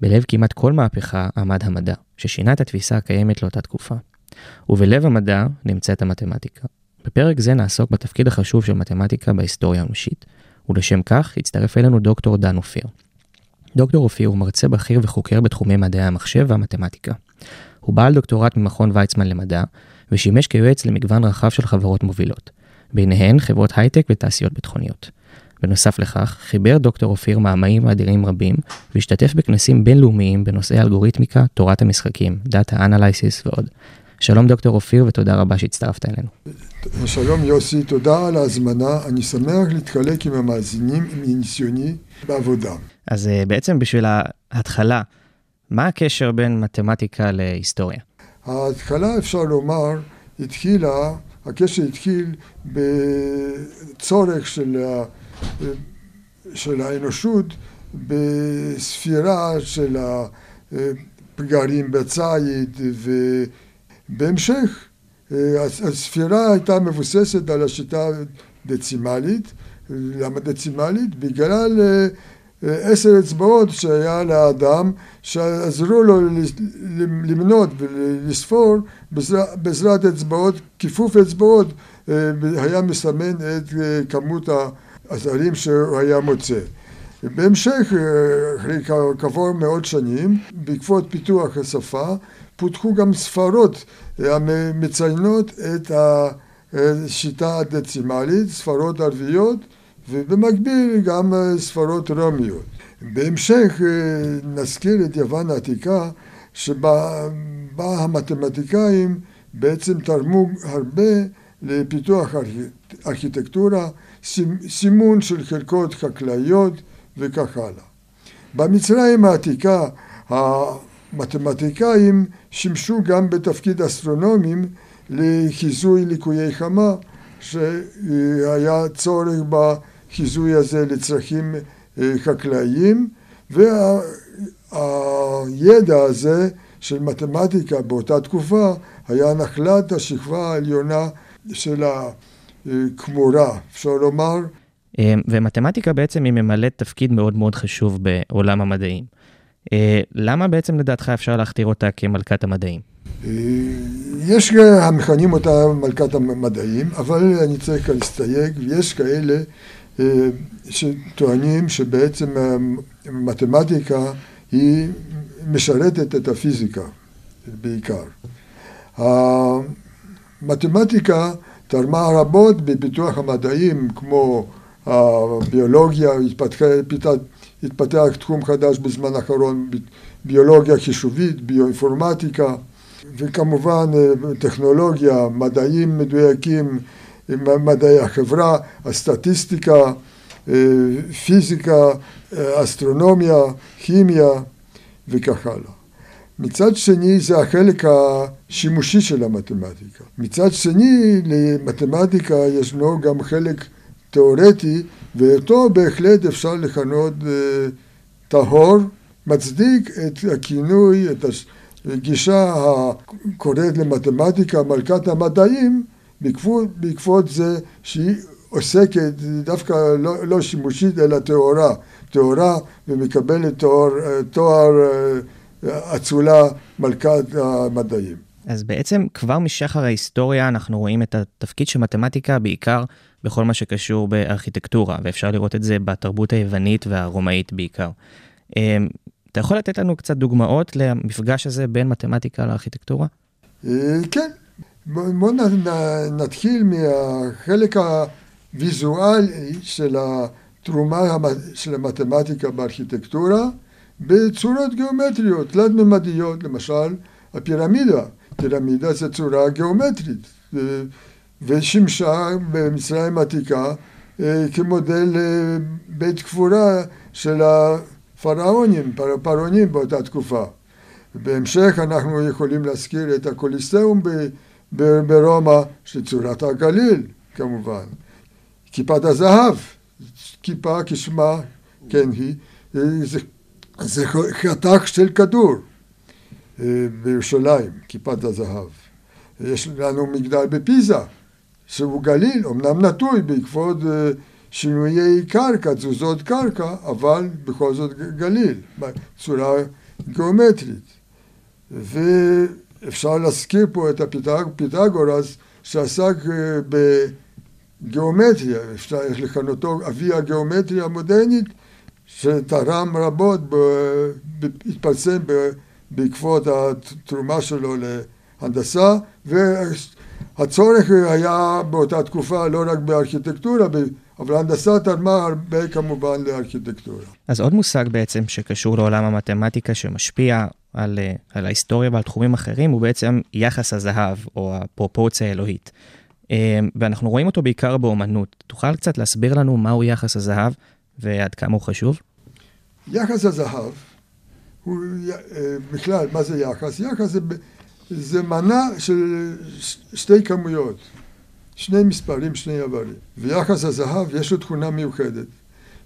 בלב כמעט כל מהפכה עמד המדע, ששינה את התפיסה הקיימת לאותה תקופה. ובלב המדע נמצאת המתמטיקה. בפרק זה נעסוק בתפקיד החשוב של מתמטיקה בהיסטוריה האנושית, ולשם כך הצטרף אלינו דוקטור דן אופיר. דוקטור אופיר הוא מרצה בכיר וחוקר בתחומי מדעי המחשב והמתמטיקה. הוא בעל דוקטורט ממכון ויצמן למדע, ושימש כיועץ למגוון רחב של חברות מובילות, ביניהן חברות הייטק ותעשיות ביטחוניות. בנוסף לכך, חיבר דוקטור אופיר מאמרים אדירים רבים, והשתתף בכנסים בינלאומיים בנושאי אלגוריתמיקה, תורת המשחקים, Data Analysis ועוד. שלום דוקטור אופיר ותודה רבה שהצטרפת אלינו. שלום יוסי, תודה על ההזמנה, אני שמח להתחלק עם המאזינים מניסיוני בעבודה. אז אה, בעצם בשביל ההתחלה, מה הקשר בין מתמטיקה להיסטוריה? ההתחלה אפשר לומר התחילה, הקשר התחיל בצורך של, של האנושות בספירה של הפגרים בציד ובהמשך הספירה הייתה מבוססת על השיטה דצימלית, למה דצימלית? בגלל עשר אצבעות שהיה לאדם שעזרו לו למנות ולספור בעזרת אצבעות, כיפוף אצבעות היה מסמן את כמות הזרים שהוא היה מוצא. בהמשך, אחרי כעבור מאות שנים, בעקבות פיתוח השפה, פותחו גם ספרות המציינות את השיטה הדצימלית, ספרות ערביות ובמקביל גם ספרות רומיות. בהמשך נזכיר את יוון העתיקה שבה המתמטיקאים בעצם תרמו הרבה לפיתוח ארכיטקטורה, סימון של חלקות חקלאיות וכך הלאה. במצרים העתיקה המתמטיקאים שימשו גם בתפקיד אסטרונומים לחיזוי ליקויי חמה שהיה צורך בחיזוי הזה לצרכים חקלאיים והידע הזה של מתמטיקה באותה תקופה היה נחלת השכבה העליונה של הכמורה, אפשר לומר. ומתמטיקה בעצם היא ממלאת תפקיד מאוד מאוד חשוב בעולם המדעים. למה בעצם לדעתך אפשר להכתיר אותה כמלכת המדעים? יש המכנים אותה מלכת המדעים, אבל אני צריך להסתייג, ויש כאלה שטוענים שבעצם מתמטיקה היא משרתת את הפיזיקה בעיקר. המתמטיקה תרמה רבות בפיתוח המדעים כמו הביולוגיה, התפתח, התפתח תחום חדש בזמן האחרון, ביולוגיה חישובית, ביואינפורמטיקה וכמובן טכנולוגיה, מדעים מדויקים, מדעי החברה, הסטטיסטיקה, פיזיקה, אסטרונומיה, כימיה וכך הלאה. מצד שני זה החלק השימושי של המתמטיקה. מצד שני למתמטיקה ישנו גם חלק תיאורטי ואותו בהחלט אפשר לכנות טהור, מצדיק את הכינוי, את הגישה הקוראת למתמטיקה מלכת המדעים בעקבות, בעקבות זה שהיא עוסקת דווקא לא, לא שימושית אלא טהורה, טהורה ומקבלת תואר, תואר אצולה מלכת המדעים. אז בעצם כבר משחר ההיסטוריה אנחנו רואים את התפקיד של מתמטיקה בעיקר בכל מה שקשור בארכיטקטורה, ואפשר לראות את זה בתרבות היוונית והרומאית בעיקר. אתה יכול לתת לנו קצת דוגמאות למפגש הזה בין מתמטיקה לארכיטקטורה? כן, בואו נתחיל מהחלק הוויזואלי של התרומה של המתמטיקה בארכיטקטורה בצורות גיאומטריות, תלת-ממדיות, למשל הפירמידה, פירמידה זה צורה גיאומטרית ושימשה במצרים העתיקה כמודל בית קבורה של פרעונים, פר, פרעונים באותה תקופה. בהמשך אנחנו יכולים להזכיר את הקוליסאום ברומא, שצורת הגליל כמובן. כיפת הזהב, כיפה כשמה כן היא, זה, זה חתך של כדור אה, בירושלים, כיפת הזהב. יש לנו מגדל בפיזה, שהוא גליל, אמנם נטוי בעקבות אה, שינויי קרקע, תזוזות קרקע, אבל בכל זאת גליל, בצורה גיאומטרית. ואפשר להזכיר פה את הפיתגורס שעסק אה, בגיאומטריה, אפשר לכנותו אבי הגיאומטריה המודרנית, שתרם רבות, התפרסם בעקבות התרומה שלו להנדסה, והצורך היה באותה תקופה לא רק בארכיטקטורה, אבל ההנדסה תרמה הרבה כמובן לארכיטקטורה. אז עוד מושג בעצם שקשור לעולם המתמטיקה שמשפיע על, על ההיסטוריה ועל תחומים אחרים, הוא בעצם יחס הזהב, או הפרופורציה האלוהית. ואנחנו רואים אותו בעיקר באומנות. תוכל קצת להסביר לנו מהו יחס הזהב ועד כמה הוא חשוב? יחס הזהב הוא בכלל, מה זה יחס? יחס זה, זה מנה של שתי כמויות. שני מספרים, שני איברים. ויחס הזהב יש לו תכונה מיוחדת,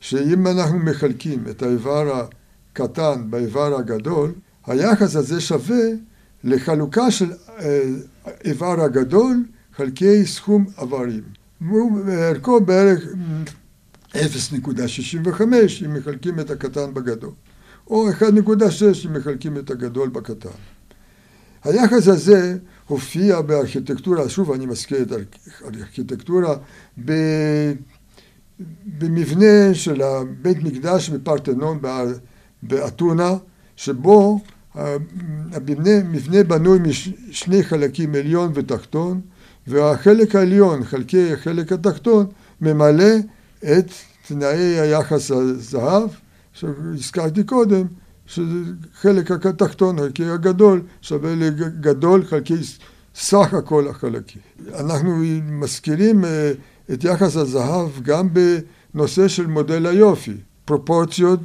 שאם אנחנו מחלקים את האיבר הקטן באיבר הגדול, היחס הזה שווה לחלוקה של איבר הגדול חלקי סכום איברים. וערכו בערך 0.65 אם מחלקים את הקטן בגדול, או 1.6 אם מחלקים את הגדול בקטן. היחס הזה הופיע בארכיטקטורה, שוב אני מזכיר את הארכיטקטורה, במבנה של הבית מקדש בפרטנון באתונה, שבו המבנה בנוי משני חלקים עליון ותחתון, והחלק העליון, חלקי החלק התחתון, ממלא את תנאי היחס הזהב, שהזכרתי קודם, שחלק התחתון, חלקי הגדול, שווה לגדול חלקי סך הכל החלקים. אנחנו מזכירים אה, את יחס הזהב גם בנושא של מודל היופי, פרופורציות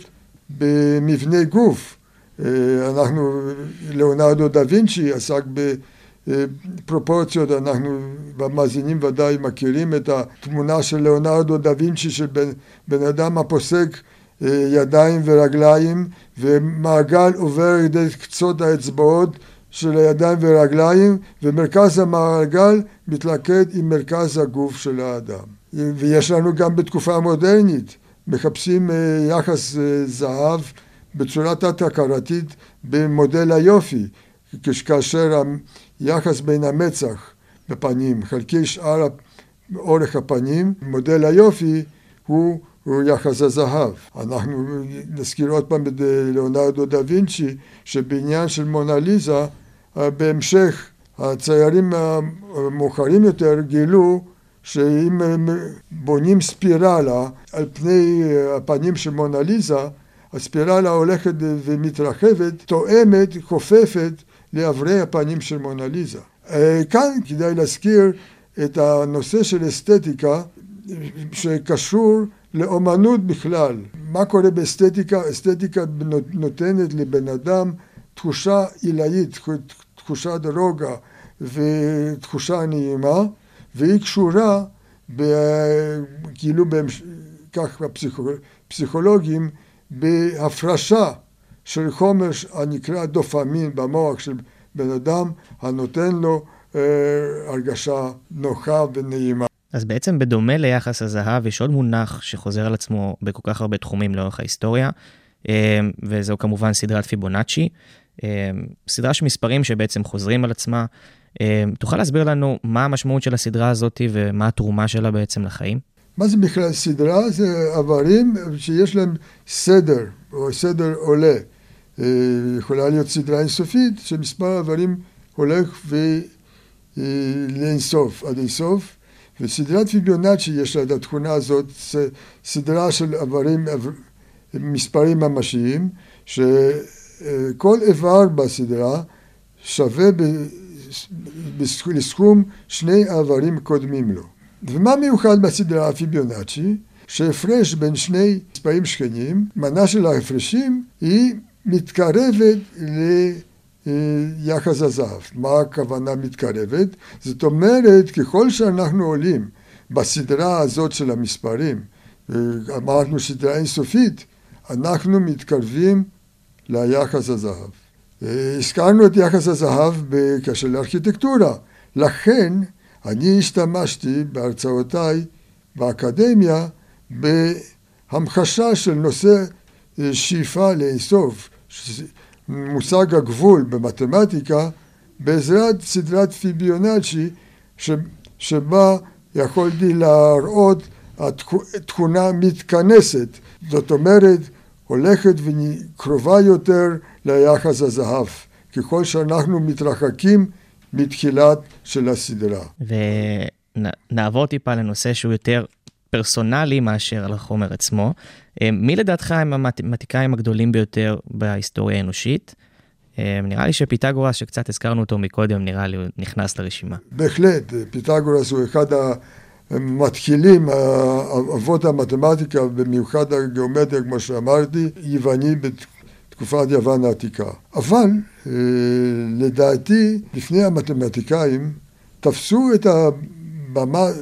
במבנה גוף. אה, אנחנו, ליאונרדו דה וינצ'י עסק בפרופורציות, אנחנו במאזינים ודאי מכירים את התמונה של ליאונרדו דה וינצ'י של בן, בן אדם הפוסק ידיים ורגליים ומעגל עובר ידי קצות האצבעות של הידיים ורגליים ומרכז המעגל מתלכד עם מרכז הגוף של האדם. ויש לנו גם בתקופה המודרנית, מחפשים יחס זהב בצורה תת-הכרתית במודל היופי, כאשר היחס בין המצח בפנים חלקי שאר אורך הפנים, מודל היופי הוא הוא יחס הזהב. אנחנו נזכיר עוד פעם את ליאונרדו דה וינצ'י, שבעניין של מונליזה, בהמשך הציירים המאוחרים יותר גילו שאם בונים ספירלה על פני הפנים של מונליזה, הספירלה הולכת ומתרחבת, תואמת, חופפת לאברי הפנים של מונליזה. כאן כדאי להזכיר את הנושא של אסתטיקה שקשור לאומנות בכלל. מה קורה באסתטיקה? אסתטיקה נותנת לבן אדם תחושה עילאית, תחושת רוגע ותחושה נעימה, והיא קשורה, ב, כאילו כך הפסיכולוגים, בהפרשה של חומר הנקרא דופמין במוח של בן אדם, הנותן לו אה, הרגשה נוחה ונעימה. אז בעצם בדומה ליחס הזהב, יש עוד מונח שחוזר על עצמו בכל כך הרבה תחומים לאורך ההיסטוריה, אה, וזהו כמובן סדרת פיבונאצ'י, אה, סדרה של מספרים שבעצם חוזרים על עצמה. אה, תוכל להסביר לנו מה המשמעות של הסדרה הזאת ומה התרומה שלה בעצם לחיים? מה זה בכלל סדרה? זה איברים שיש להם סדר, או סדר עולה. יכולה להיות סדרה אינסופית, שמספר איברים הולך לאינסוף, עד אינסוף. וסדרת פיבונאצ'י יש לה את התכונה הזאת, סדרה של איברים, מספרים ממשיים, שכל איבר בסדרה שווה לסכום שני איברים קודמים לו. ומה מיוחד בסדרה הפיבונאצ'י? שהפרש בין שני מספרים שכנים, מנה של ההפרשים היא מתקרבת ליחס הזהב. מה הכוונה מתקרבת? זאת אומרת, ככל שאנחנו עולים בסדרה הזאת של המספרים, אמרנו סדרה אינסופית, אנחנו מתקרבים ליחס הזהב. הזכרנו את יחס הזהב בקשר לארכיטקטורה. לכן אני השתמשתי בהרצאותיי באקדמיה בהמחשה של נושא שאיפה לאיסוף, מושג הגבול במתמטיקה, בעזרת סדרת פיביונאצ'י שבה יכולתי להראות התכונה מתכנסת, זאת אומרת הולכת וקרובה יותר ליחס הזהב, ככל שאנחנו מתרחקים מתחילת של הסדרה. ונעבור טיפה לנושא שהוא יותר פרסונלי מאשר על החומר עצמו. מי לדעתך הם המתמטיקאים הגדולים ביותר בהיסטוריה האנושית? נראה לי שפיתגורס, שקצת הזכרנו אותו מקודם, נראה לי הוא נכנס לרשימה. בהחלט, פיתגורס הוא אחד המתחילים, אבות המתמטיקה, במיוחד הגיאומטריה, כמו שאמרתי, יווני בתקופת יוון העתיקה. אבל לדעתי, לפני המתמטיקאים, תפסו את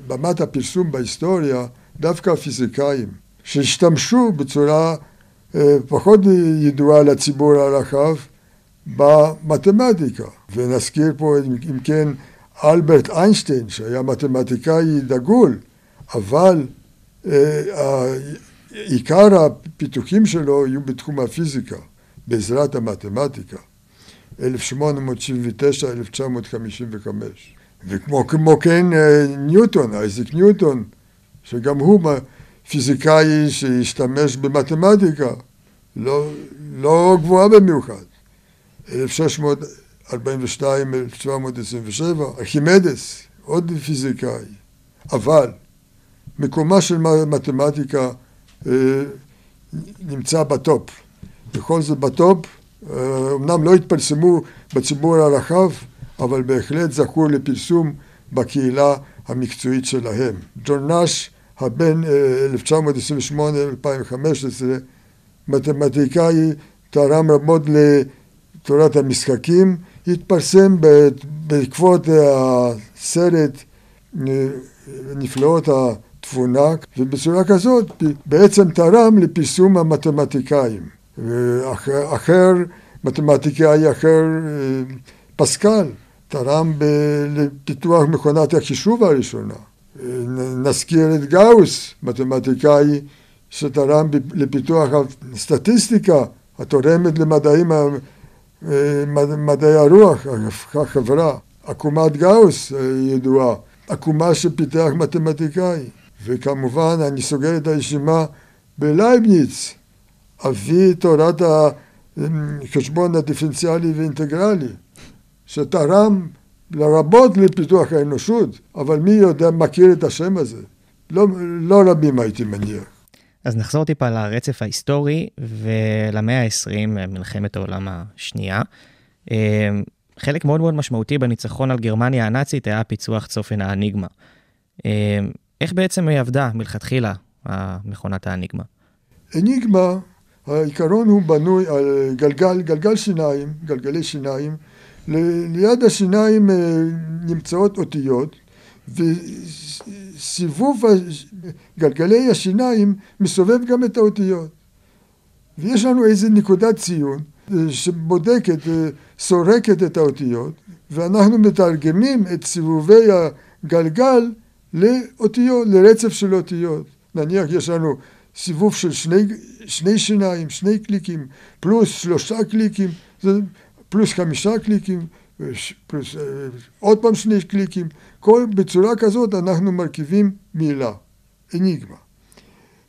במת הפרסום בהיסטוריה דווקא הפיזיקאים, שהשתמשו בצורה פחות ידועה לציבור הרחב במתמטיקה. ונזכיר פה, אם כן, אלברט איינשטיין, שהיה מתמטיקאי דגול, אבל עיקר הפיתוחים שלו היו בתחום הפיזיקה, בעזרת המתמטיקה, 1879-1955. וכמו כן ניוטון, אייזק ניוטון, שגם הוא פיזיקאי שהשתמש במתמטיקה, לא, לא גבוהה במיוחד. 1642-1927, ארכימדס, עוד פיזיקאי. אבל מקומה של מתמטיקה אה, נמצא בטופ. בכל זאת בטופ, אה, אמנם לא התפרסמו בציבור הרחב, אבל בהחלט זכו לפרסום בקהילה המקצועית שלהם. ג'ון נאש, הבן 1928-2015, מתמטיקאי, תרם רבות לתורת המשחקים, התפרסם בעקבות הסרט נפלאות התבונה, ובצורה כזאת בעצם תרם לפרסום המתמטיקאים. אחר, מתמטיקאי אחר, פסקל, תרם לפיתוח מכונת החישוב הראשונה. נזכיר את גאוס, מתמטיקאי שתרם לפיתוח הסטטיסטיקה התורמת למדעים, מדעי הרוח, החברה. עקומת גאוס ידועה, עקומה שפיתח מתמטיקאי. וכמובן אני סוגר את הרשימה בלייבניץ, אבי תורת החשבון הדיפרנציאלי ואינטגרלי, שתרם לרבות לפיתוח האנושות, אבל מי יודע, מכיר את השם הזה? לא, לא רבים הייתי מניח. אז נחזור טיפה לרצף ההיסטורי ולמאה ה-20, מלחמת העולם השנייה. חלק מאוד מאוד משמעותי בניצחון על גרמניה הנאצית היה פיצוח צופן האניגמה. איך בעצם היא עבדה מלכתחילה, מכונת האניגמה? אניגמה, העיקרון הוא בנוי על גלגל, גלגל שיניים, גלגלי שיניים. ליד השיניים נמצאות אותיות, וסיבוב גלגלי השיניים מסובב גם את האותיות. ויש לנו איזה נקודת ציון שבודקת, סורקת את האותיות, ואנחנו מתרגמים את סיבובי הגלגל לאותיות, לרצף של אותיות. נניח יש לנו סיבוב של שני, שני שיניים, שני קליקים, פלוס שלושה קליקים, פלוס חמישה קליקים, פלוס עוד פעם שני קליקים, כל, בצורה כזאת אנחנו מרכיבים מילה, אניגמה.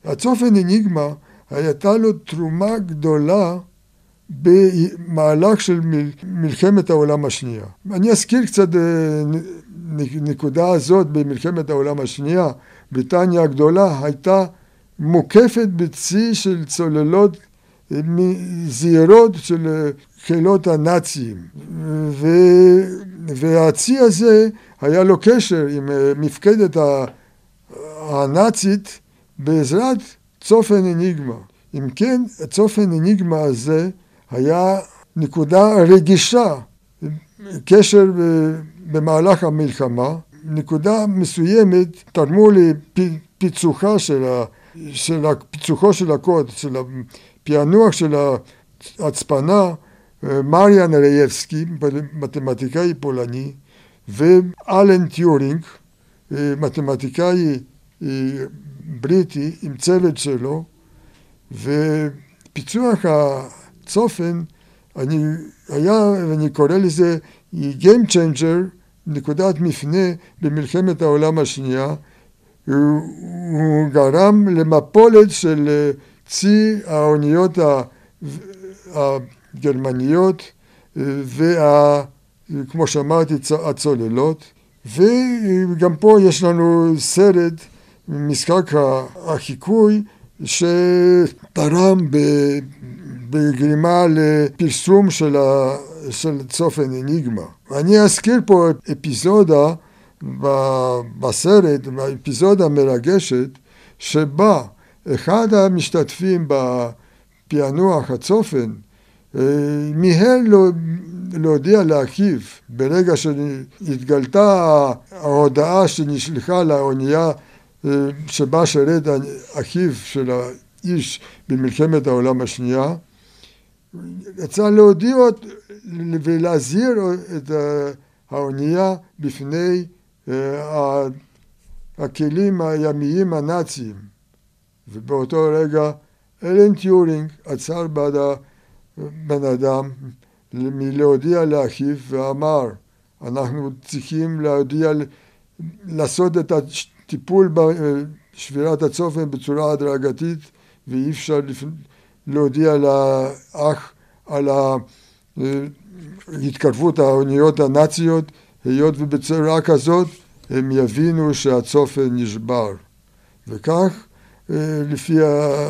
הצופן אניגמה הייתה לו תרומה גדולה במהלך של מלחמת העולם השנייה. אני אזכיר קצת נקודה הזאת במלחמת העולם השנייה. בריטניה הגדולה הייתה מוקפת בצי של צוללות זהירות של חילות הנאצים. ו... והצי הזה היה לו קשר עם מפקדת הנאצית בעזרת צופן אניגמה. אם כן, צופן אניגמה הזה היה נקודה רגישה, קשר במהלך המלחמה, נקודה מסוימת תרמו לפיצוחה של, ה, של פיצוחו של הקוד, של הפענוח של ההצפנה, מריאן רייבסקי, מתמטיקאי פולני, ואלן טיורינג, מתמטיקאי בריטי עם צוות שלו, ופיצוח הצופן אני, היה, ואני קורא לזה Game Changer, נקודת מפנה במלחמת העולם השנייה. הוא, הוא גרם למפולת של צי האוניות הגרמניות וכמו שאמרתי הצוללות וגם פה יש לנו סרט משחק החיקוי שתרם בגרימה לפרסום של, של צופן אניגמה. אני אזכיר פה אפיזודה בסרט, אפיזודה מרגשת, שבה אחד המשתתפים בפענוח הצופן מיהר להודיע לאחיו ברגע שהתגלתה ההודעה שנשלחה לאונייה שבה שרת אחיו של האיש במלחמת העולם השנייה יצא להודיע ולהזהיר את האונייה בפני הכלים הימיים הנאציים ובאותו רגע אלן טיורינג עצר בעד הבן אדם מלהודיע לאחיו ואמר אנחנו צריכים להודיע, לעשות את הטיפול בשבירת הצופן בצורה הדרגתית ואי אפשר להודיע לאח על התקרבות האוניות הנאציות, היות ובצורה כזאת הם יבינו שהצופן נשבר. וכך, לפי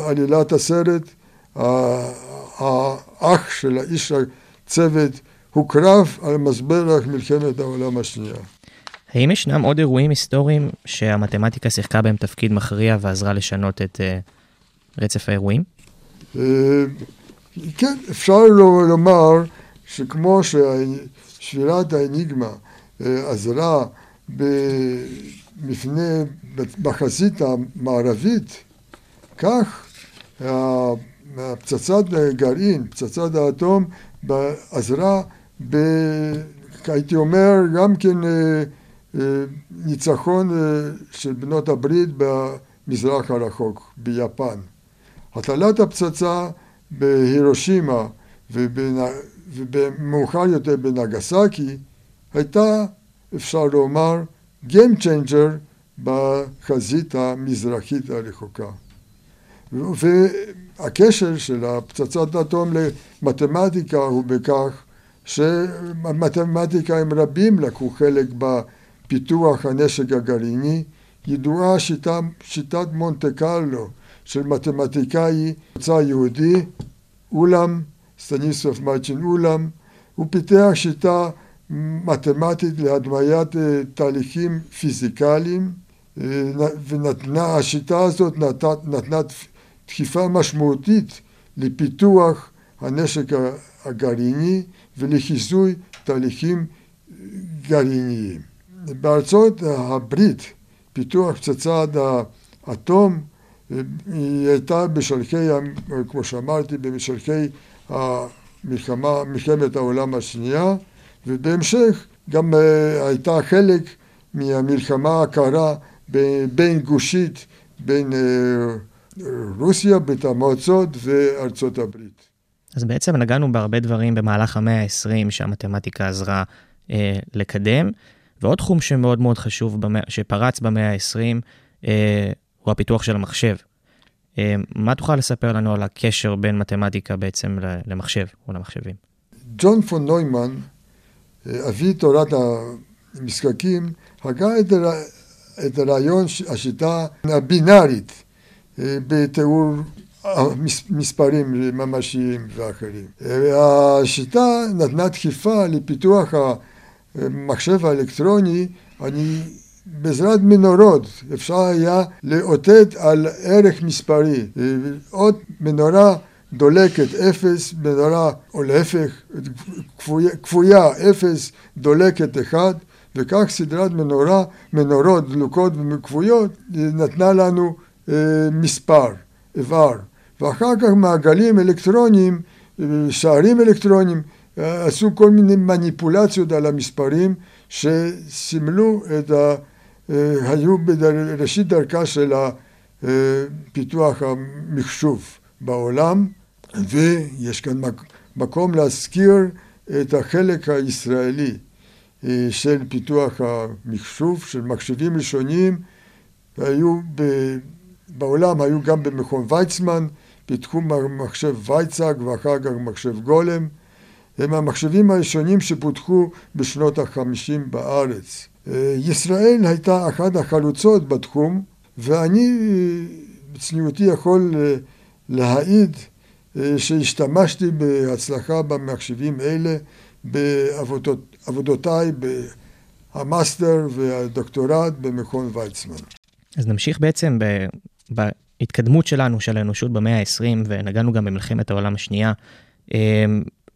עלילת הסרט, האח של האיש הצוות הוקרב על מזבח מלחמת העולם השנייה. האם ישנם עוד אירועים היסטוריים שהמתמטיקה שיחקה בהם תפקיד מכריע ועזרה לשנות את uh, רצף האירועים? Uh, כן, אפשר לומר שכמו ששבירת האניגמה uh, עזרה במפנה, בחזית המערבית, כך פצצת גרעין, פצצת האטום, עזרה, ב, הייתי אומר, גם כן ניצחון של בנות הברית במזרח הרחוק, ביפן. הטלת הפצצה בהירושימה ומאוחר יותר בנגסקי הייתה, אפשר לומר, Game Changer בחזית המזרחית הרחוקה. והקשר של הפצצת אטום למתמטיקה הוא בכך שמתמטיקאים רבים לקחו חלק בפיתוח הנשק הגרעיני. ידועה שיטה, שיטת מונטה קרלו של מתמטיקאי מוצא יהודי, אולם, סטניסלב מייצ'ין אולם, הוא פיתח שיטה מתמטית להדמיית תהליכים פיזיקליים ונתנה, השיטה הזאת נתנה, נתנה דחיפה משמעותית לפיתוח הנשק הגרעיני ולחיזוי תהליכים גרעיניים. בארצות הברית פיתוח פצצת האטום היא הייתה בשלחי, כמו שאמרתי, בשלחי המלחמה, מלחמת העולם השנייה ובהמשך גם הייתה חלק מהמלחמה הקרה בין גושית בין רוסיה, ברית המועצות וארצות הברית. אז בעצם נגענו בהרבה דברים במהלך המאה ה-20 שהמתמטיקה עזרה אה, לקדם, ועוד תחום שמאוד מאוד חשוב, במאה, שפרץ במאה ה-20, אה, הוא הפיתוח של המחשב. אה, מה תוכל לספר לנו על הקשר בין מתמטיקה בעצם למחשב או למחשבים? ג'ון פון נוימן, אה, אבי תורת המשחקים, הגה את, את הרעיון, השיטה הבינארית. בתיאור מספרים ממשיים ואחרים. השיטה נתנה דחיפה לפיתוח המחשב האלקטרוני, אני בעזרת מנורות אפשר היה לאותת על ערך מספרי. עוד מנורה דולקת אפס, מנורה, או להפך, כפויה, אפס, דולקת אחד, וכך סדרת מנורה, מנורות דלוקות וכפויות נתנה לנו אה, מספר, איבר. ואחר כך מעגלים אלקטרוניים, אה, שערים אלקטרוניים, אה, עשו כל מיני מניפולציות על המספרים שסימלו את ה... אה, היו בראשית דרכה של פיתוח המחשוב בעולם, ויש כאן מקום להזכיר את החלק הישראלי אה, של פיתוח המחשוב, של מחשבים ראשוניים, היו ב... בעולם, היו גם במכון ויצמן, פיתחו מחשב וייצג ואחר כך מחשב גולם. הם המחשבים הראשונים שפותחו בשנות החמישים בארץ. אה, ישראל הייתה אחת החלוצות בתחום, ואני בצניעותי יכול אה, להעיד אה, שהשתמשתי בהצלחה במחשבים אלה בעבודותיי במאסטר והדוקטורט במכון ויצמן. אז נמשיך בעצם. בהתקדמות שלנו, של האנושות במאה ה-20, ונגענו גם במלחמת העולם השנייה,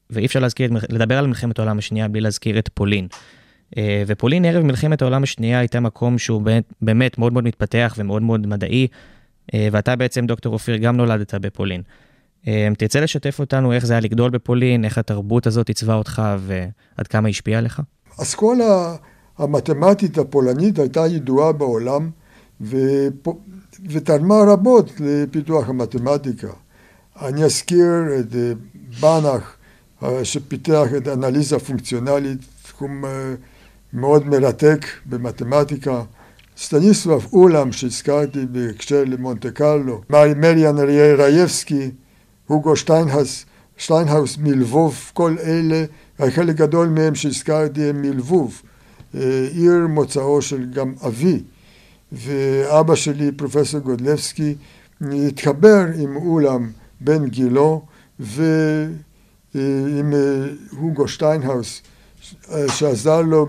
ואי אפשר להזכיר, לדבר על מלחמת העולם השנייה בלי להזכיר את פולין. אה, ופולין ערב מלחמת העולם השנייה הייתה מקום שהוא באמת, באמת מאוד מאוד מתפתח ומאוד מאוד מדעי, אה, ואתה בעצם, דוקטור אופיר, גם נולדת בפולין. אה, תרצה לשתף אותנו איך זה היה לגדול בפולין, איך התרבות הזאת עיצבה אותך ועד כמה השפיעה עליך? אסכולה המתמטית הפולנית הייתה ידועה בעולם ופ... ותרמה רבות לפיתוח המתמטיקה. אני אזכיר את באנך שפיתח את האנליזה הפונקציונלית, תחום מאוד מרתק במתמטיקה. סטניסלב אולם שהזכרתי בהקשר למונטה קרלו, מריאן רייבסקי, הוגו שטיינהאוס, שטיינהאוס מלבוב, כל אלה, חלק גדול מהם שהזכרתי הם מלבוב, אה, עיר מוצאו של גם אבי, ואבא שלי, פרופסור גודלבסקי, התחבר עם אולם בן גילו ועם אה, הוגו שטיינהאוס שעזר לו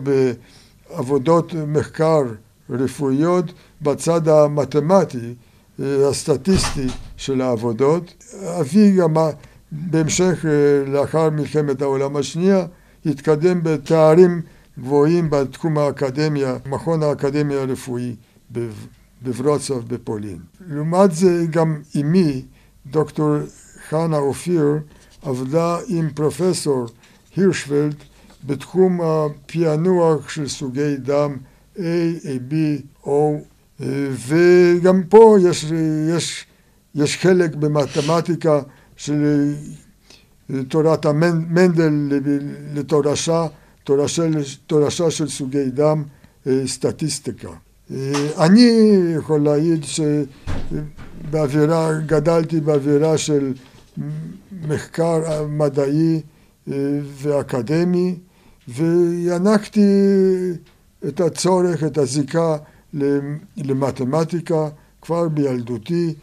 בעבודות מחקר רפואיות בצד המתמטי, הסטטיסטי של העבודות. אבי גם בהמשך, לאחר מלחמת העולם השנייה, התקדם בתארים גבוהים בתחום האקדמיה, מכון האקדמיה הרפואי בברוצוב בפולין. לעומת זה גם אמי, דוקטור חנה אופיר, עבדה עם פרופסור הירשוולד בתחום הפענוח של סוגי דם A, A, B, O, וגם פה יש, יש, יש חלק במתמטיקה של תורת המנדל לתורשה, תורשה, תורשה של סוגי דם, סטטיסטיקה. אני יכול להעיד שבאווירה, גדלתי באווירה של מחקר מדעי ואקדמי וינקתי את הצורך, את הזיקה למתמטיקה כבר בילדותי.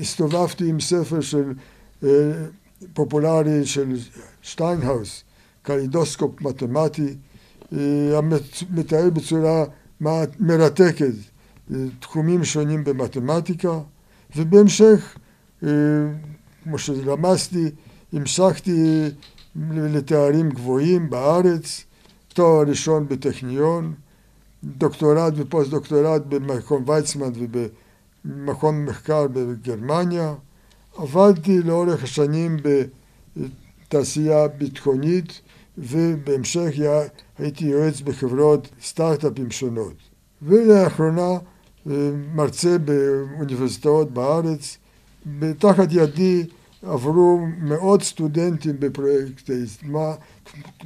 הסתובבתי עם ספר של אה, פופולרי של שטיינהאוס, קלידוסקופ מתמטי, אה, המתאר בצורה מרתקת אה, תחומים שונים במתמטיקה, ובהמשך, כמו שרמזתי, המשכתי לתארים גבוהים בארץ, תואר ראשון בטכניון, דוקטורט ופוסט דוקטורט במכון ויצמן ובמכון מחקר בגרמניה. עבדתי לאורך השנים בתעשייה ביטחונית ובהמשך הייתי יועץ בחברות סטארט-אפים שונות. ולאחרונה מרצה באוניברסיטאות בארץ. תחת ידי עברו מאות סטודנטים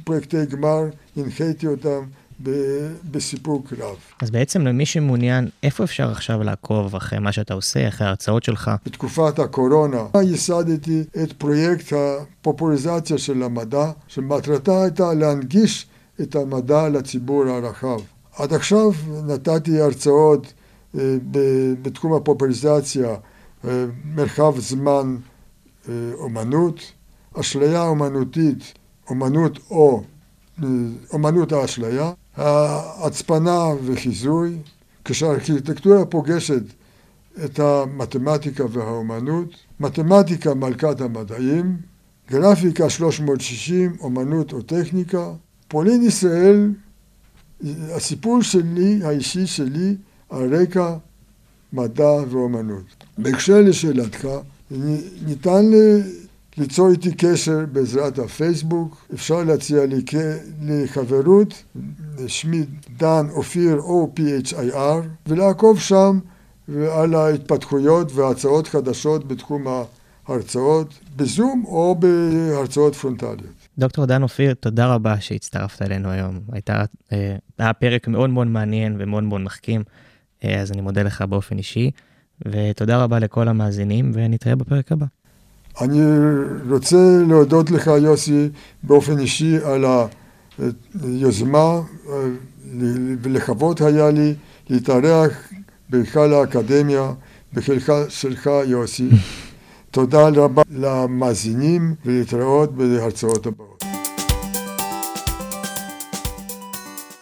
בפרויקטי גמר, הנחיתי אותם בסיפוק רב. אז בעצם למי שמעוניין, איפה אפשר עכשיו לעקוב אחרי מה שאתה עושה, אחרי ההרצאות שלך? בתקופת הקורונה ייסדתי את פרויקט הפופוליזציה של המדע, שמטרתה הייתה להנגיש את המדע לציבור הרחב. עד עכשיו נתתי הרצאות אה, בתחום הפופוליזציה, אה, מרחב זמן אה, אומנות, אשליה אומנותית, אומנות או, אומנות האשליה. ההצפנה וחיזוי, כשהארכיטקטורה פוגשת את המתמטיקה והאומנות, מתמטיקה מלכת המדעים, גרפיקה 360, אומנות או טכניקה, פולין ישראל, הסיפור שלי, האישי שלי, על רקע מדע ואומנות. בהקשר לשאלתך, ניתן ליצור איתי קשר בעזרת הפייסבוק, אפשר להציע לי, לי שמי דן אופיר O-P-H-I-R, ולעקוב שם על ההתפתחויות והצעות חדשות בתחום ההרצאות, בזום או בהרצאות פרונטליות. דוקטור דן אופיר, תודה רבה שהצטרפת אלינו היום. הייתה, אה, היה פרק מאוד מאוד מעניין ומאוד מאוד מחכים, אה, אז אני מודה לך באופן אישי, ותודה רבה לכל המאזינים, ונתראה בפרק הבא. אני רוצה להודות לך, יוסי, באופן אישי על היוזמה, ולכבוד היה לי להתארח בהיכל האקדמיה, בחלקה שלך, יוסי. תודה רבה למאזינים ולהתראות בהרצאות הבאות.